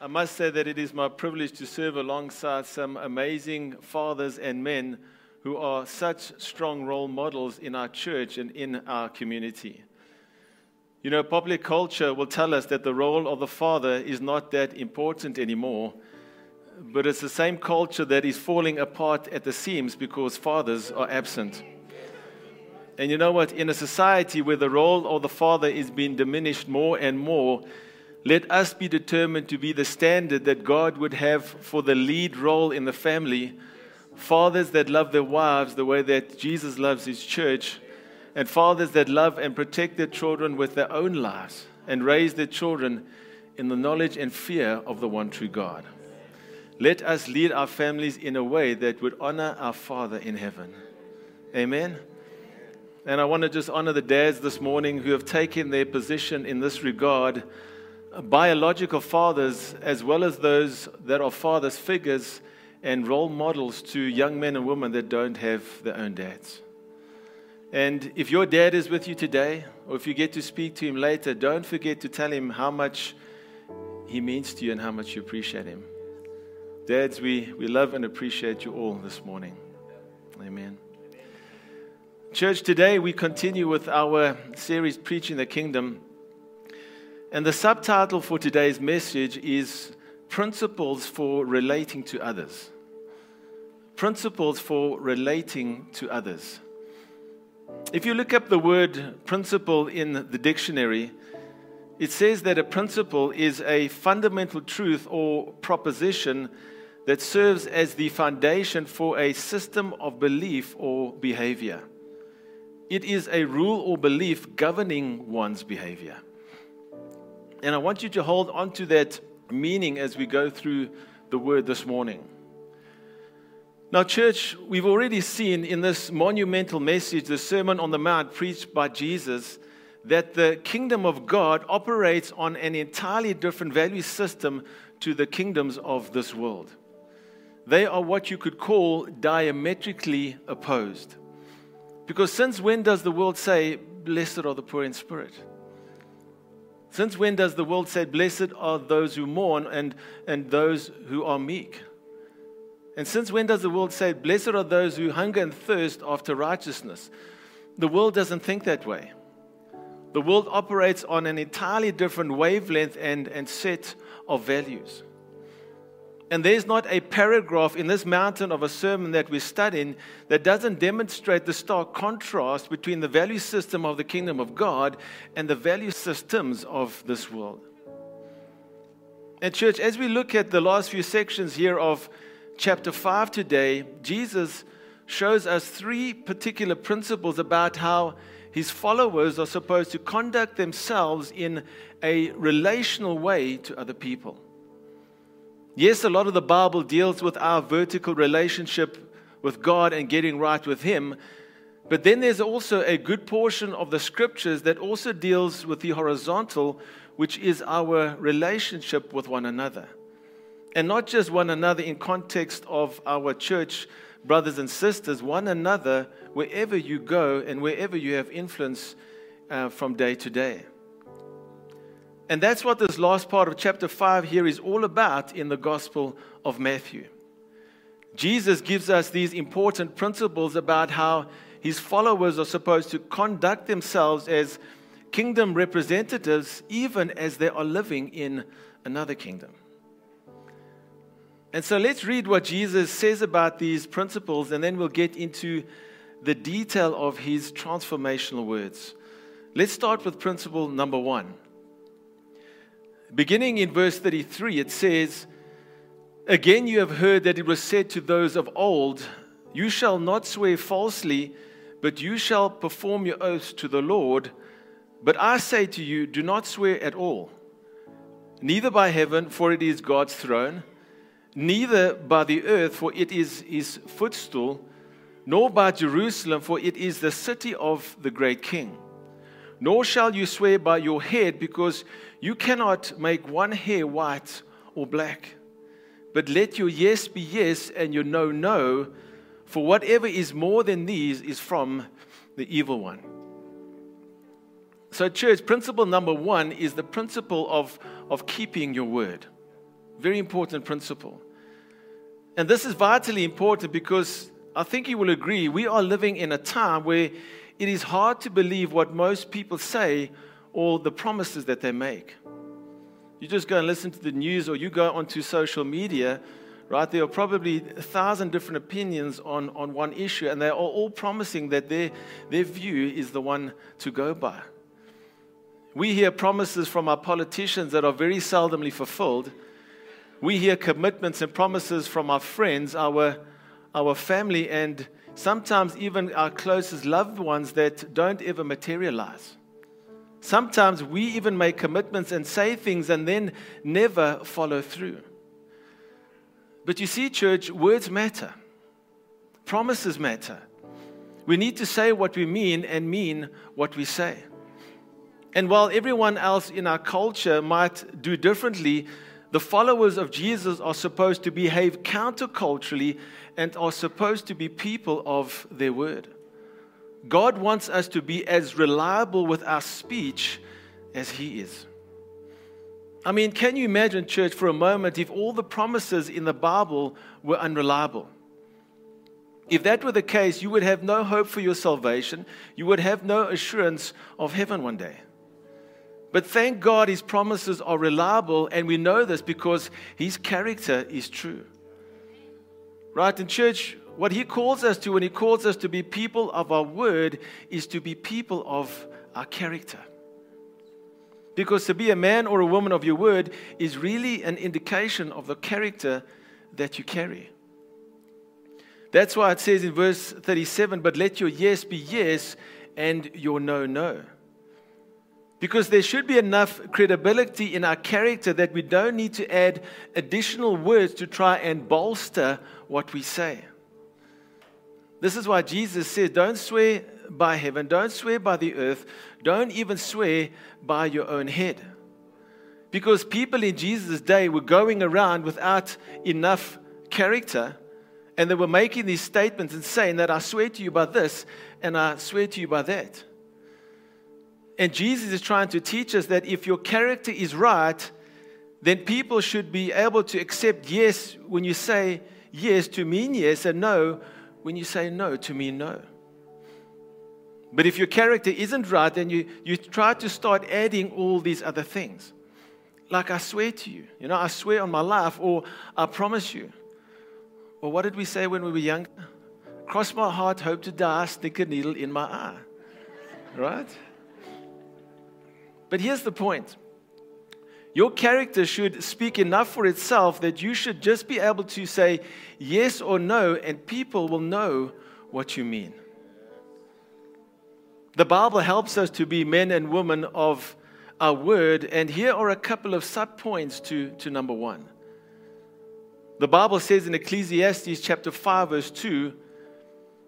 I must say that it is my privilege to serve alongside some amazing fathers and men who are such strong role models in our church and in our community. You know, popular culture will tell us that the role of the father is not that important anymore, but it's the same culture that is falling apart at the seams because fathers are absent. And you know what? In a society where the role of the father is being diminished more and more, let us be determined to be the standard that God would have for the lead role in the family. Fathers that love their wives the way that Jesus loves his church, and fathers that love and protect their children with their own lives and raise their children in the knowledge and fear of the one true God. Let us lead our families in a way that would honor our Father in heaven. Amen. And I want to just honor the dads this morning who have taken their position in this regard biological fathers as well as those that are fathers figures and role models to young men and women that don't have their own dads. And if your dad is with you today, or if you get to speak to him later, don't forget to tell him how much he means to you and how much you appreciate him. Dads, we, we love and appreciate you all this morning. Amen. Church, today we continue with our series, Preaching the Kingdom. And the subtitle for today's message is Principles for Relating to Others. Principles for Relating to Others. If you look up the word principle in the dictionary, it says that a principle is a fundamental truth or proposition that serves as the foundation for a system of belief or behavior. It is a rule or belief governing one's behavior. And I want you to hold on to that meaning as we go through the word this morning. Now, church, we've already seen in this monumental message, the Sermon on the Mount preached by Jesus, that the kingdom of God operates on an entirely different value system to the kingdoms of this world. They are what you could call diametrically opposed. Because since when does the world say, Blessed are the poor in spirit? Since when does the world say, Blessed are those who mourn and, and those who are meek? And since when does the world say, Blessed are those who hunger and thirst after righteousness? The world doesn't think that way. The world operates on an entirely different wavelength and, and set of values. And there's not a paragraph in this mountain of a sermon that we're studying that doesn't demonstrate the stark contrast between the value system of the kingdom of God and the value systems of this world. And, church, as we look at the last few sections here of chapter 5 today, Jesus shows us three particular principles about how his followers are supposed to conduct themselves in a relational way to other people. Yes, a lot of the Bible deals with our vertical relationship with God and getting right with Him. But then there's also a good portion of the scriptures that also deals with the horizontal, which is our relationship with one another. And not just one another in context of our church brothers and sisters, one another wherever you go and wherever you have influence uh, from day to day. And that's what this last part of chapter 5 here is all about in the Gospel of Matthew. Jesus gives us these important principles about how his followers are supposed to conduct themselves as kingdom representatives, even as they are living in another kingdom. And so let's read what Jesus says about these principles, and then we'll get into the detail of his transformational words. Let's start with principle number one. Beginning in verse 33, it says, Again, you have heard that it was said to those of old, You shall not swear falsely, but you shall perform your oaths to the Lord. But I say to you, do not swear at all, neither by heaven, for it is God's throne, neither by the earth, for it is his footstool, nor by Jerusalem, for it is the city of the great king. Nor shall you swear by your head, because you cannot make one hair white or black. But let your yes be yes and your no, no, for whatever is more than these is from the evil one. So, church, principle number one is the principle of, of keeping your word. Very important principle. And this is vitally important because I think you will agree we are living in a time where it is hard to believe what most people say or the promises that they make. You just go and listen to the news or you go onto social media, right? There are probably a thousand different opinions on, on one issue, and they are all promising that their, their view is the one to go by. We hear promises from our politicians that are very seldomly fulfilled. We hear commitments and promises from our friends, our, our family, and sometimes even our closest loved ones that don't ever materialize. Sometimes we even make commitments and say things and then never follow through. But you see, church, words matter, promises matter. We need to say what we mean and mean what we say. And while everyone else in our culture might do differently, the followers of Jesus are supposed to behave counterculturally and are supposed to be people of their word. God wants us to be as reliable with our speech as He is. I mean, can you imagine, church, for a moment, if all the promises in the Bible were unreliable? If that were the case, you would have no hope for your salvation. You would have no assurance of heaven one day. But thank God his promises are reliable, and we know this because his character is true. Right? In church, what he calls us to when he calls us to be people of our word is to be people of our character. Because to be a man or a woman of your word is really an indication of the character that you carry. That's why it says in verse 37 but let your yes be yes and your no, no. Because there should be enough credibility in our character that we don't need to add additional words to try and bolster what we say. This is why Jesus said, Don't swear by heaven, don't swear by the earth, don't even swear by your own head. Because people in Jesus' day were going around without enough character, and they were making these statements and saying that I swear to you by this, and I swear to you by that. And Jesus is trying to teach us that if your character is right, then people should be able to accept yes when you say yes to mean yes, and no when you say no to mean no. But if your character isn't right, then you, you try to start adding all these other things. Like, I swear to you, you know, I swear on my life, or I promise you. Or what did we say when we were young? Cross my heart, hope to die, stick a needle in my eye. Right? But here's the point your character should speak enough for itself that you should just be able to say yes or no, and people will know what you mean. The Bible helps us to be men and women of our word, and here are a couple of sub points to, to number one. The Bible says in Ecclesiastes chapter 5, verse 2,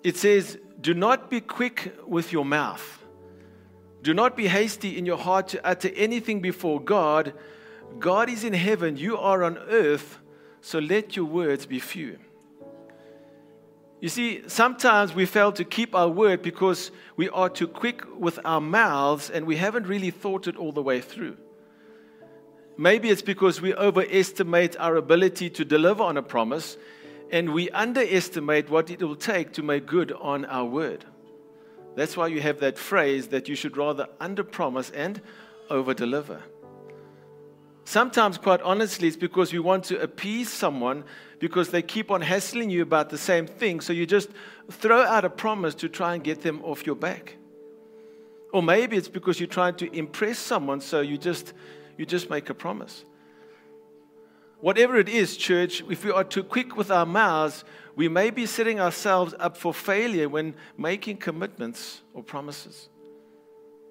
it says, Do not be quick with your mouth do not be hasty in your heart to utter anything before God. God is in heaven, you are on earth, so let your words be few. You see, sometimes we fail to keep our word because we are too quick with our mouths and we haven't really thought it all the way through. Maybe it's because we overestimate our ability to deliver on a promise and we underestimate what it will take to make good on our word. That's why you have that phrase that you should rather under promise and over deliver. Sometimes, quite honestly, it's because we want to appease someone because they keep on hassling you about the same thing. So you just throw out a promise to try and get them off your back. Or maybe it's because you're trying to impress someone, so you just, you just make a promise. Whatever it is, church, if we are too quick with our mouths, we may be setting ourselves up for failure when making commitments or promises.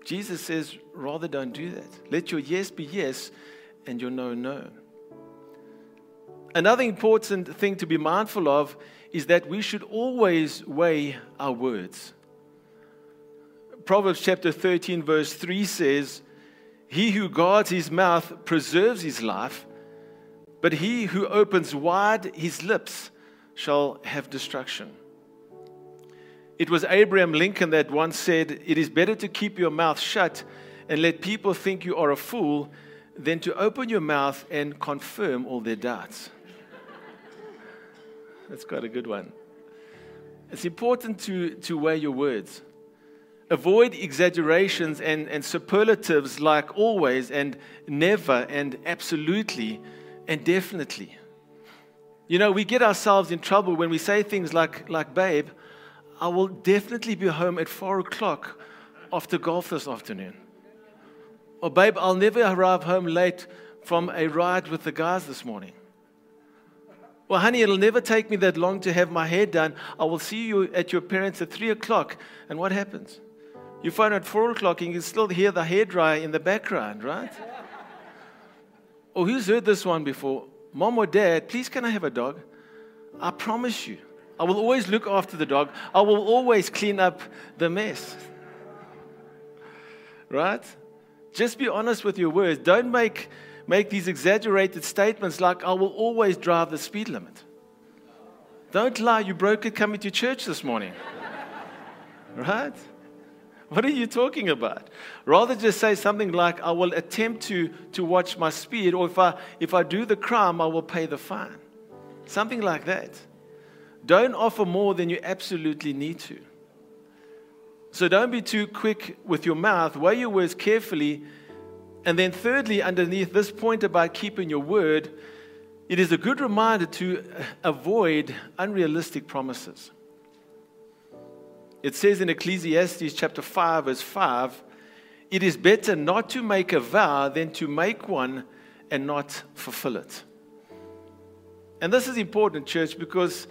Jesus says, rather don't do that. Let your yes be yes and your no, no. Another important thing to be mindful of is that we should always weigh our words. Proverbs chapter 13, verse 3 says, He who guards his mouth preserves his life, but he who opens wide his lips shall have destruction. It was Abraham Lincoln that once said, It is better to keep your mouth shut and let people think you are a fool than to open your mouth and confirm all their doubts. That's quite a good one. It's important to, to weigh your words. Avoid exaggerations and, and superlatives like always and never and absolutely and definitely. You know, we get ourselves in trouble when we say things like, like babe, I will definitely be home at four o'clock after golf this afternoon. Or, babe, I'll never arrive home late from a ride with the guys this morning. Well, honey, it'll never take me that long to have my hair done. I will see you at your parents at three o'clock. And what happens? You phone at four o'clock and you still hear the hairdryer in the background, right? or oh, who's heard this one before? Mom or dad, please can I have a dog? I promise you, I will always look after the dog. I will always clean up the mess. Right? Just be honest with your words. Don't make, make these exaggerated statements like, I will always drive the speed limit. Don't lie, you broke it coming to church this morning. right? What are you talking about? Rather just say something like, I will attempt to, to watch my speed, or if I, if I do the crime, I will pay the fine. Something like that. Don't offer more than you absolutely need to. So don't be too quick with your mouth. Weigh your words carefully. And then, thirdly, underneath this point about keeping your word, it is a good reminder to avoid unrealistic promises. It says in Ecclesiastes chapter 5, verse 5, it is better not to make a vow than to make one and not fulfill it. And this is important, church, because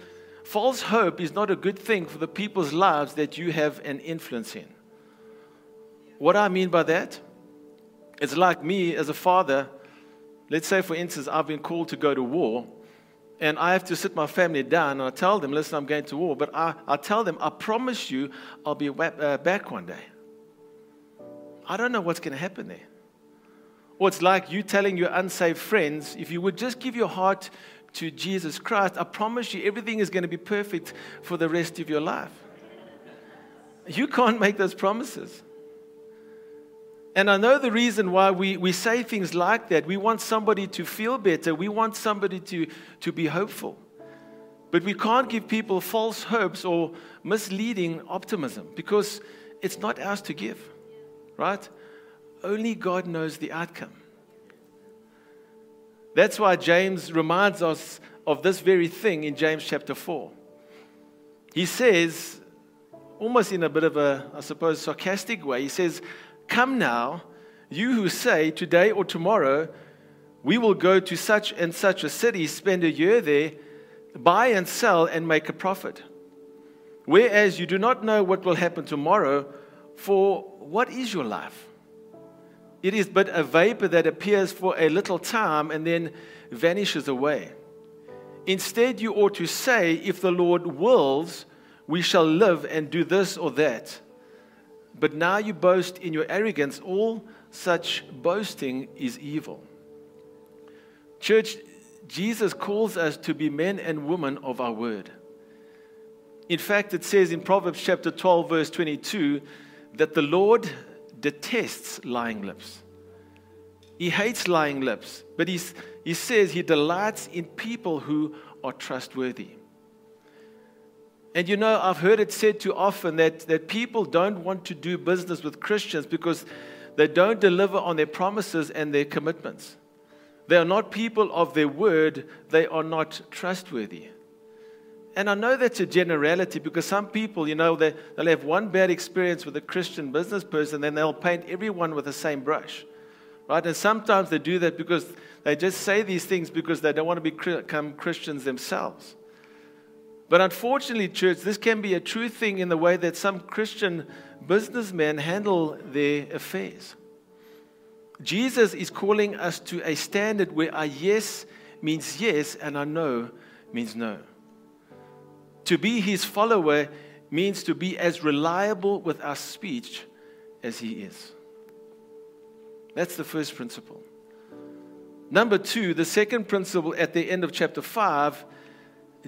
false hope is not a good thing for the people's lives that you have an influence in. What I mean by that? It's like me as a father. Let's say, for instance, I've been called to go to war and I have to sit my family down and I tell them, listen, I'm going to war, but I, I tell them, I promise you I'll be uh, back one day. I don't know what's going to happen there. Or it's like you telling your unsaved friends, if you would just give your heart to Jesus Christ, I promise you everything is going to be perfect for the rest of your life. You can't make those promises. And I know the reason why we, we say things like that. We want somebody to feel better, we want somebody to, to be hopeful. But we can't give people false hopes or misleading optimism because it's not ours to give, right? Only God knows the outcome. That's why James reminds us of this very thing in James chapter 4. He says, almost in a bit of a, I suppose, sarcastic way, he says, Come now, you who say, Today or tomorrow, we will go to such and such a city, spend a year there, buy and sell, and make a profit. Whereas you do not know what will happen tomorrow, for what is your life? It is but a vapor that appears for a little time and then vanishes away. Instead, you ought to say, If the Lord wills, we shall live and do this or that. But now you boast in your arrogance. All such boasting is evil. Church, Jesus calls us to be men and women of our word. In fact, it says in Proverbs chapter 12, verse 22, that the Lord detests lying lips. He hates lying lips, but he's, he says he delights in people who are trustworthy. And you know, I've heard it said too often that, that people don't want to do business with Christians because they don't deliver on their promises and their commitments. They are not people of their word, they are not trustworthy. And I know that's a generality because some people, you know, they, they'll have one bad experience with a Christian business person, then they'll paint everyone with the same brush. Right? And sometimes they do that because they just say these things because they don't want to become Christians themselves. But unfortunately, church, this can be a true thing in the way that some Christian businessmen handle their affairs. Jesus is calling us to a standard where our yes means yes and our no means no. To be his follower means to be as reliable with our speech as he is. That's the first principle. Number two, the second principle at the end of chapter 5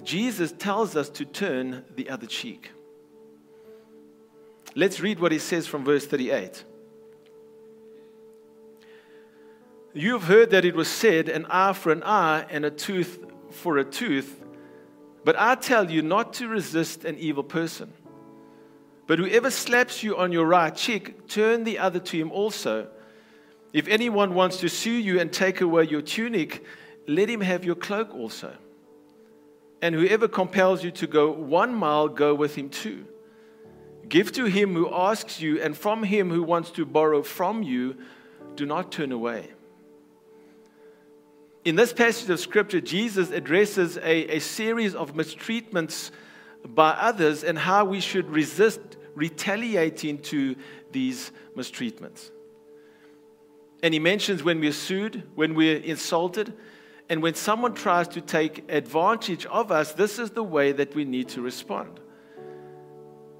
Jesus tells us to turn the other cheek. Let's read what he says from verse 38. You have heard that it was said, an eye for an eye and a tooth for a tooth. But I tell you not to resist an evil person. But whoever slaps you on your right cheek, turn the other to him also. If anyone wants to sue you and take away your tunic, let him have your cloak also. And whoever compels you to go one mile, go with him too. Give to him who asks you, and from him who wants to borrow from you, do not turn away. In this passage of Scripture, Jesus addresses a, a series of mistreatments by others and how we should resist retaliating to these mistreatments. And he mentions when we're sued, when we're insulted, and when someone tries to take advantage of us, this is the way that we need to respond.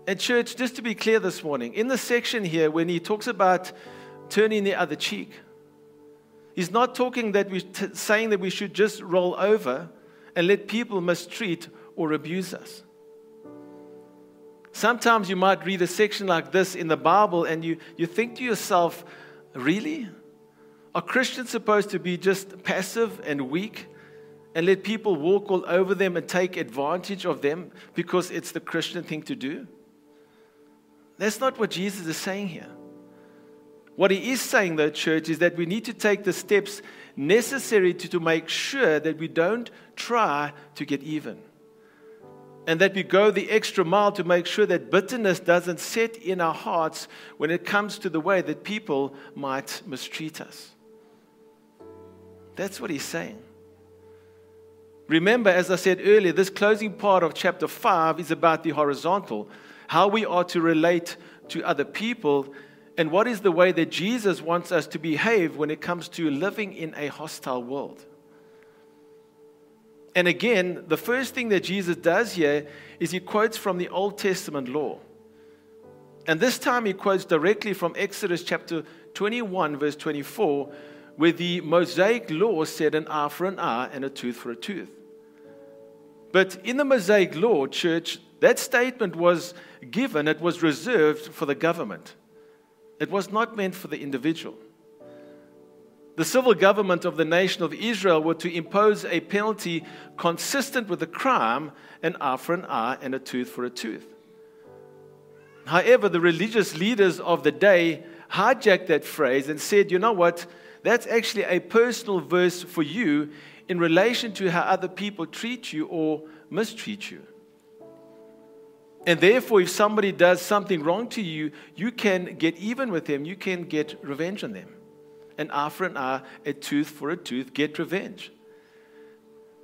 And, church, just to be clear this morning, in the section here, when he talks about turning the other cheek, He's not talking that we t- saying that we should just roll over and let people mistreat or abuse us. Sometimes you might read a section like this in the Bible and you, you think to yourself, really? Are Christians supposed to be just passive and weak and let people walk all over them and take advantage of them because it's the Christian thing to do? That's not what Jesus is saying here. What he is saying, though, church, is that we need to take the steps necessary to, to make sure that we don't try to get even. And that we go the extra mile to make sure that bitterness doesn't set in our hearts when it comes to the way that people might mistreat us. That's what he's saying. Remember, as I said earlier, this closing part of chapter 5 is about the horizontal, how we are to relate to other people and what is the way that Jesus wants us to behave when it comes to living in a hostile world? And again, the first thing that Jesus does here is he quotes from the Old Testament law. And this time he quotes directly from Exodus chapter 21, verse 24, where the Mosaic law said an eye for an eye and a tooth for a tooth. But in the Mosaic law, church, that statement was given, it was reserved for the government. It was not meant for the individual. The civil government of the nation of Israel were to impose a penalty consistent with the crime an eye for an eye and a tooth for a tooth. However, the religious leaders of the day hijacked that phrase and said, you know what? That's actually a personal verse for you in relation to how other people treat you or mistreat you. And therefore, if somebody does something wrong to you, you can get even with them. You can get revenge on them. An eye for an eye, a tooth for a tooth, get revenge.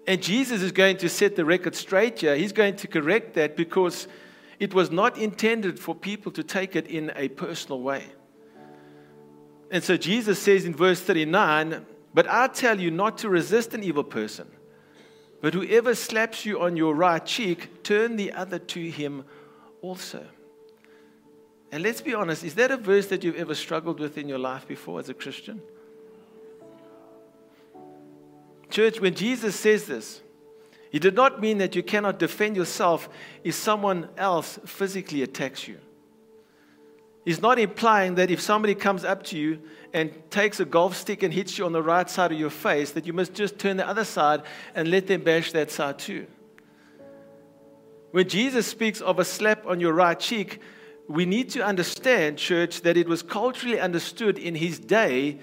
And Jesus is going to set the record straight here. He's going to correct that because it was not intended for people to take it in a personal way. And so Jesus says in verse 39 But I tell you not to resist an evil person. But whoever slaps you on your right cheek, turn the other to him also. And let's be honest, is that a verse that you've ever struggled with in your life before as a Christian? Church, when Jesus says this, he did not mean that you cannot defend yourself if someone else physically attacks you. He's not implying that if somebody comes up to you and takes a golf stick and hits you on the right side of your face, that you must just turn the other side and let them bash that side too. When Jesus speaks of a slap on your right cheek, we need to understand, church, that it was culturally understood in his day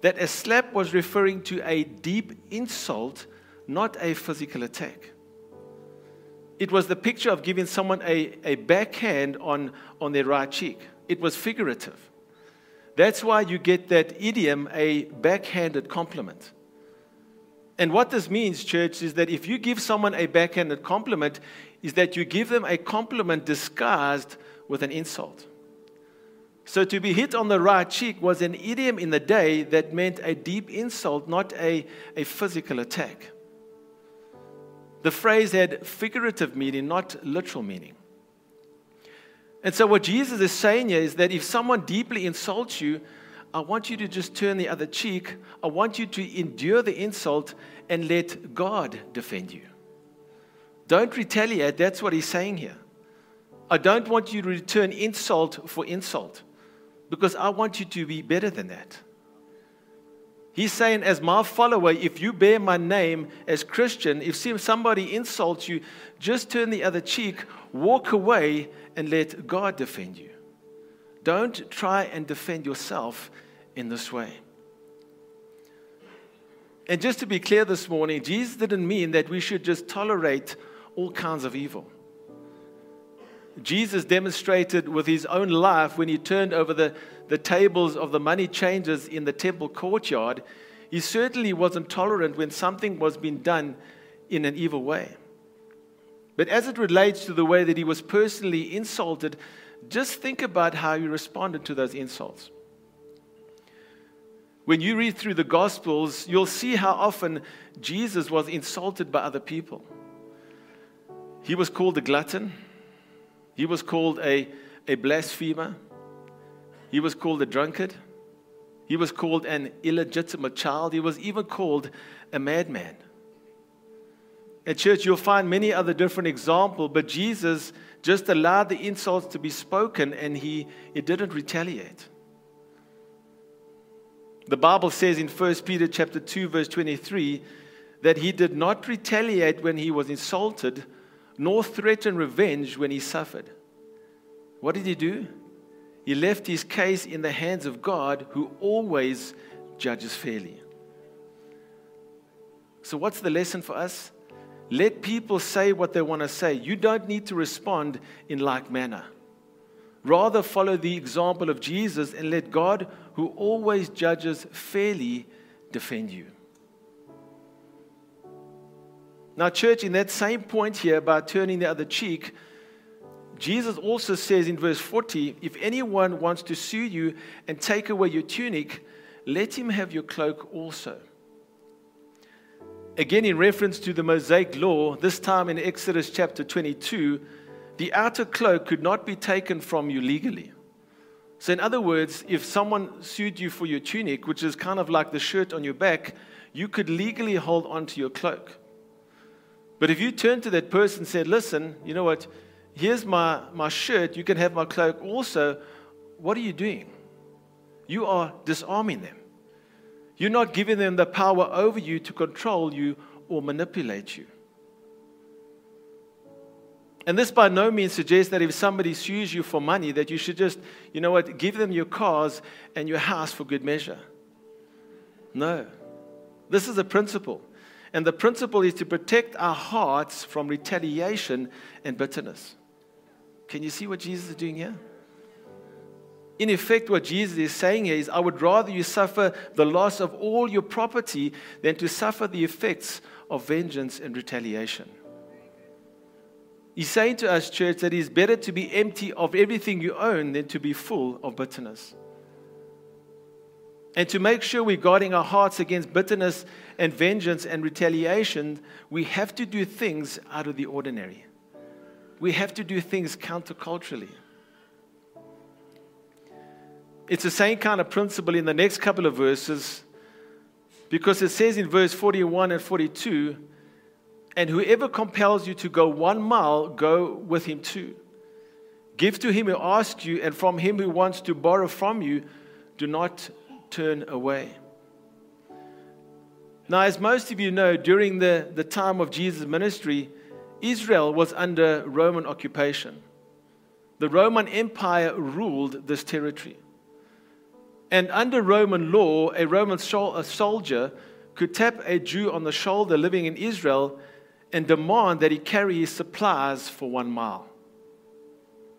that a slap was referring to a deep insult, not a physical attack. It was the picture of giving someone a, a backhand on, on their right cheek, it was figurative. That's why you get that idiom, a backhanded compliment. And what this means, church, is that if you give someone a backhanded compliment, is that you give them a compliment disguised with an insult. So to be hit on the right cheek was an idiom in the day that meant a deep insult, not a, a physical attack. The phrase had figurative meaning, not literal meaning. And so, what Jesus is saying here is that if someone deeply insults you, I want you to just turn the other cheek. I want you to endure the insult and let God defend you. Don't retaliate. That's what he's saying here. I don't want you to return insult for insult because I want you to be better than that. He's saying, as my follower, if you bear my name as Christian, if somebody insults you, just turn the other cheek, walk away, and let God defend you. Don't try and defend yourself in this way. And just to be clear this morning, Jesus didn't mean that we should just tolerate all kinds of evil. Jesus demonstrated with his own life when he turned over the, the tables of the money changers in the temple courtyard. He certainly wasn't tolerant when something was being done in an evil way. But as it relates to the way that he was personally insulted, just think about how he responded to those insults. When you read through the Gospels, you'll see how often Jesus was insulted by other people. He was called a glutton, he was called a, a blasphemer, he was called a drunkard, he was called an illegitimate child, he was even called a madman. At church, you'll find many other different examples, but Jesus just allowed the insults to be spoken and he, he didn't retaliate. The Bible says in 1 Peter chapter 2 verse 23 that he did not retaliate when he was insulted nor threaten revenge when he suffered. What did he do? He left his case in the hands of God who always judges fairly. So what's the lesson for us? Let people say what they want to say. You don't need to respond in like manner. Rather, follow the example of Jesus and let God, who always judges fairly, defend you. Now, church, in that same point here about turning the other cheek, Jesus also says in verse 40 if anyone wants to sue you and take away your tunic, let him have your cloak also. Again, in reference to the Mosaic law, this time in Exodus chapter 22, the outer cloak could not be taken from you legally. So, in other words, if someone sued you for your tunic, which is kind of like the shirt on your back, you could legally hold on to your cloak. But if you turned to that person and said, Listen, you know what? Here's my, my shirt, you can have my cloak also. What are you doing? You are disarming them. You're not giving them the power over you to control you or manipulate you. And this by no means suggests that if somebody sues you for money, that you should just, you know what, give them your cars and your house for good measure. No. This is a principle. And the principle is to protect our hearts from retaliation and bitterness. Can you see what Jesus is doing here? In effect, what Jesus is saying is, I would rather you suffer the loss of all your property than to suffer the effects of vengeance and retaliation. He's saying to us, church, that it's better to be empty of everything you own than to be full of bitterness. And to make sure we're guarding our hearts against bitterness and vengeance and retaliation, we have to do things out of the ordinary. We have to do things counterculturally. It's the same kind of principle in the next couple of verses because it says in verse 41 and 42 and whoever compels you to go one mile, go with him too. Give to him who asks you, and from him who wants to borrow from you, do not turn away. Now, as most of you know, during the, the time of Jesus' ministry, Israel was under Roman occupation. The Roman Empire ruled this territory. And under Roman law, a Roman soldier could tap a Jew on the shoulder living in Israel and demand that he carry his supplies for one mile.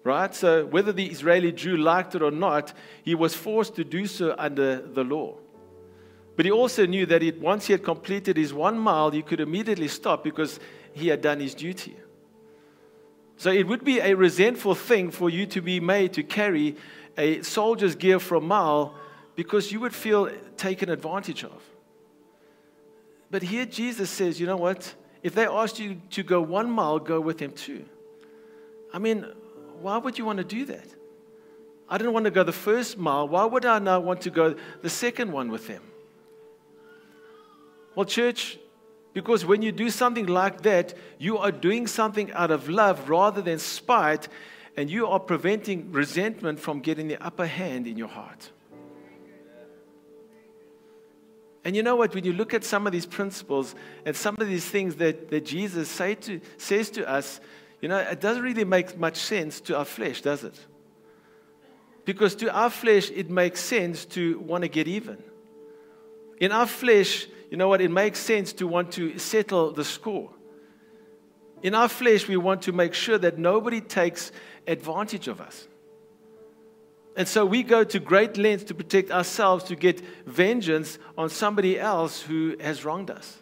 Right? So, whether the Israeli Jew liked it or not, he was forced to do so under the law. But he also knew that once he had completed his one mile, he could immediately stop because he had done his duty. So, it would be a resentful thing for you to be made to carry a soldier's gear for a mile because you would feel taken advantage of. But here Jesus says, you know what? If they asked you to go one mile, go with them too. I mean, why would you want to do that? I didn't want to go the first mile. Why would I now want to go the second one with them? Well, church, because when you do something like that, you are doing something out of love rather than spite, and you are preventing resentment from getting the upper hand in your heart. And you know what? When you look at some of these principles and some of these things that, that Jesus say to, says to us, you know, it doesn't really make much sense to our flesh, does it? Because to our flesh, it makes sense to want to get even. In our flesh, you know what? It makes sense to want to settle the score. In our flesh, we want to make sure that nobody takes advantage of us. And so we go to great lengths to protect ourselves, to get vengeance on somebody else who has wronged us.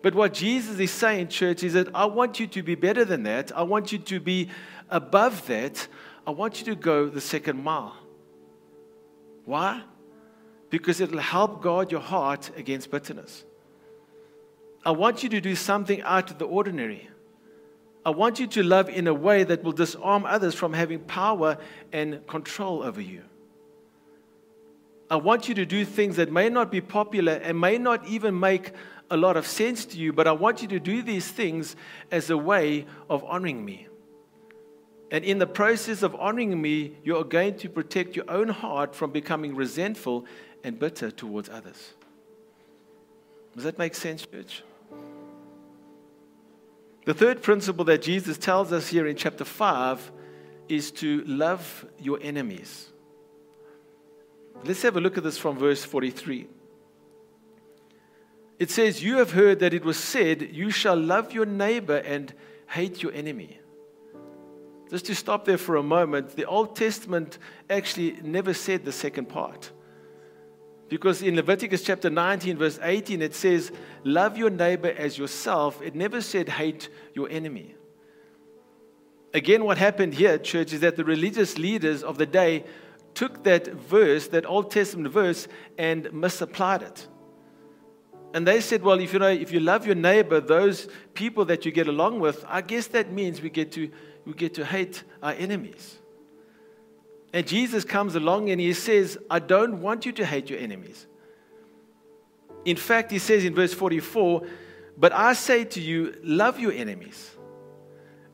But what Jesus is saying, church, is that I want you to be better than that. I want you to be above that. I want you to go the second mile. Why? Because it'll help guard your heart against bitterness. I want you to do something out of the ordinary. I want you to love in a way that will disarm others from having power and control over you. I want you to do things that may not be popular and may not even make a lot of sense to you, but I want you to do these things as a way of honoring me. And in the process of honoring me, you are going to protect your own heart from becoming resentful and bitter towards others. Does that make sense, church? The third principle that Jesus tells us here in chapter 5 is to love your enemies. Let's have a look at this from verse 43. It says, You have heard that it was said, You shall love your neighbor and hate your enemy. Just to stop there for a moment, the Old Testament actually never said the second part. Because in Leviticus chapter 19, verse 18, it says, Love your neighbor as yourself. It never said, Hate your enemy. Again, what happened here, church, is that the religious leaders of the day took that verse, that Old Testament verse, and misapplied it. And they said, Well, if you know, if you love your neighbor, those people that you get along with, I guess that means we get to, we get to hate our enemies. And Jesus comes along and he says, I don't want you to hate your enemies. In fact, he says in verse 44, But I say to you, love your enemies.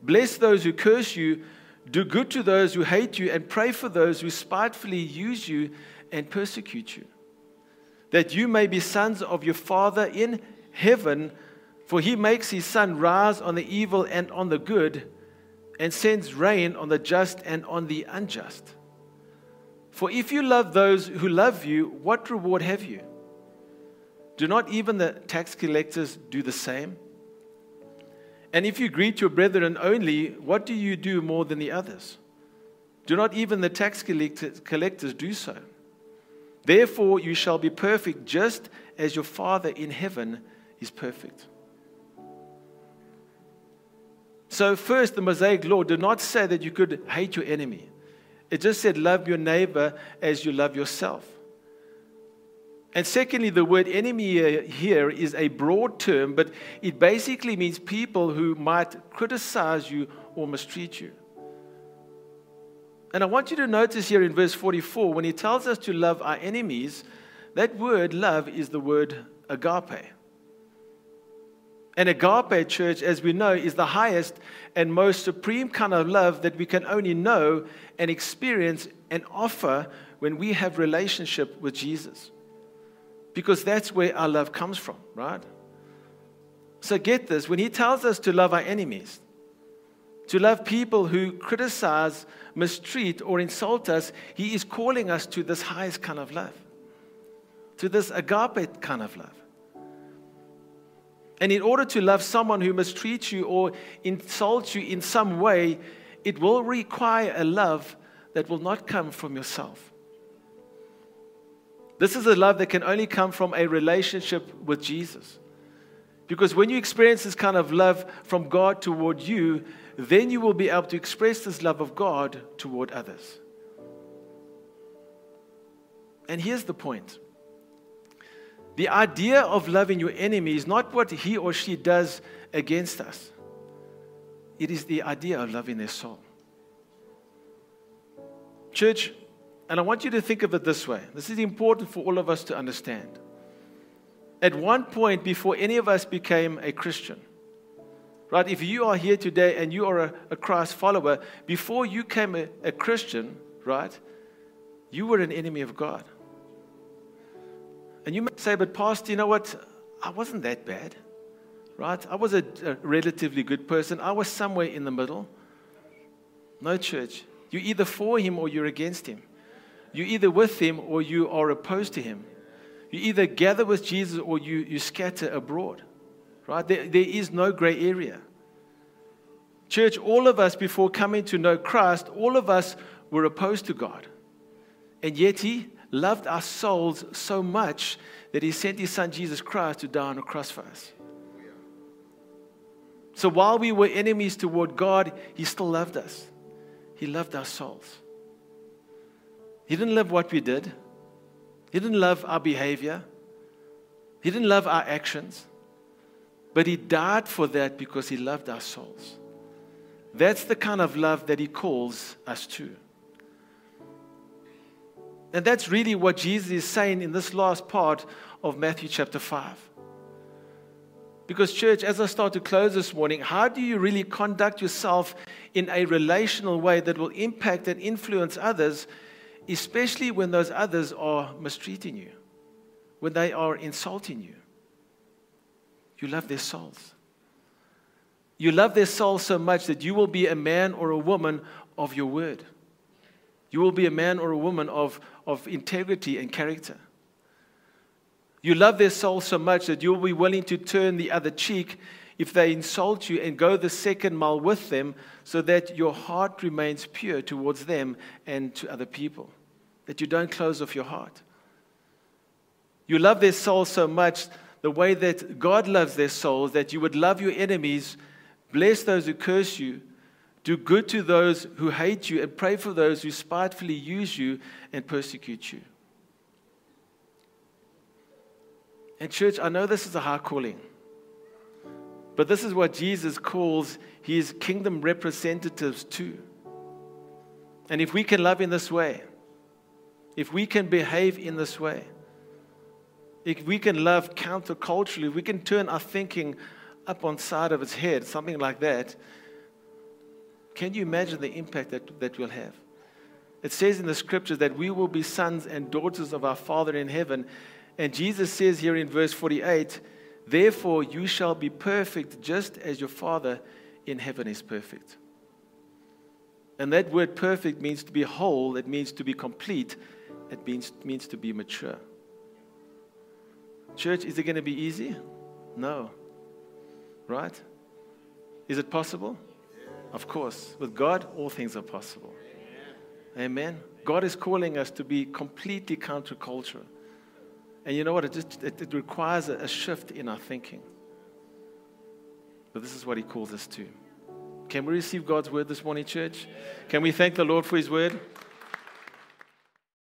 Bless those who curse you, do good to those who hate you, and pray for those who spitefully use you and persecute you. That you may be sons of your Father in heaven, for he makes his sun rise on the evil and on the good, and sends rain on the just and on the unjust. For if you love those who love you, what reward have you? Do not even the tax collectors do the same? And if you greet your brethren only, what do you do more than the others? Do not even the tax collectors do so? Therefore, you shall be perfect just as your Father in heaven is perfect. So, first, the Mosaic law did not say that you could hate your enemy. It just said, love your neighbor as you love yourself. And secondly, the word enemy here is a broad term, but it basically means people who might criticize you or mistreat you. And I want you to notice here in verse 44, when he tells us to love our enemies, that word love is the word agape. And agape, church, as we know, is the highest and most supreme kind of love that we can only know and experience and offer when we have relationship with Jesus. Because that's where our love comes from, right? So get this, when he tells us to love our enemies, to love people who criticize, mistreat, or insult us, he is calling us to this highest kind of love, to this agape kind of love. And in order to love someone who mistreats you or insults you in some way, it will require a love that will not come from yourself. This is a love that can only come from a relationship with Jesus. Because when you experience this kind of love from God toward you, then you will be able to express this love of God toward others. And here's the point the idea of loving your enemy is not what he or she does against us, it is the idea of loving their soul. Church, and I want you to think of it this way this is important for all of us to understand. At one point, before any of us became a Christian, right, if you are here today and you are a, a Christ follower, before you became a, a Christian, right, you were an enemy of God. And you may say, but Pastor, you know what? I wasn't that bad, right? I was a, a relatively good person. I was somewhere in the middle. No, church. You're either for him or you're against him. You're either with him or you are opposed to him. You either gather with Jesus or you, you scatter abroad. Right? There, there is no gray area. Church, all of us, before coming to know Christ, all of us were opposed to God. And yet He loved our souls so much that He sent His Son Jesus Christ to die on a cross for us. So while we were enemies toward God, He still loved us. He loved our souls. He didn't love what we did, He didn't love our behavior, He didn't love our actions. But He died for that because He loved our souls. That's the kind of love that He calls us to. And that's really what Jesus is saying in this last part of Matthew chapter 5. Because, church, as I start to close this morning, how do you really conduct yourself in a relational way that will impact and influence others, especially when those others are mistreating you, when they are insulting you? You love their souls. You love their souls so much that you will be a man or a woman of your word. You will be a man or a woman of, of integrity and character. You love their soul so much that you'll be willing to turn the other cheek if they insult you and go the second mile with them so that your heart remains pure towards them and to other people. That you don't close off your heart. You love their soul so much the way that God loves their souls, that you would love your enemies, bless those who curse you, do good to those who hate you, and pray for those who spitefully use you and persecute you. And, church, I know this is a high calling, but this is what Jesus calls his kingdom representatives to. And if we can love in this way, if we can behave in this way, if we can love counterculturally, if we can turn our thinking up on side of its head, something like that, can you imagine the impact that, that we'll have? It says in the scriptures that we will be sons and daughters of our Father in heaven. And Jesus says here in verse 48, Therefore you shall be perfect just as your Father in heaven is perfect. And that word perfect means to be whole, it means to be complete, it means, means to be mature. Church, is it going to be easy? No. Right? Is it possible? Of course. With God, all things are possible. Amen. God is calling us to be completely countercultural. And you know what? It, just, it, it requires a, a shift in our thinking. But this is what He calls us to. Can we receive God's word this morning, church? Can we thank the Lord for His word?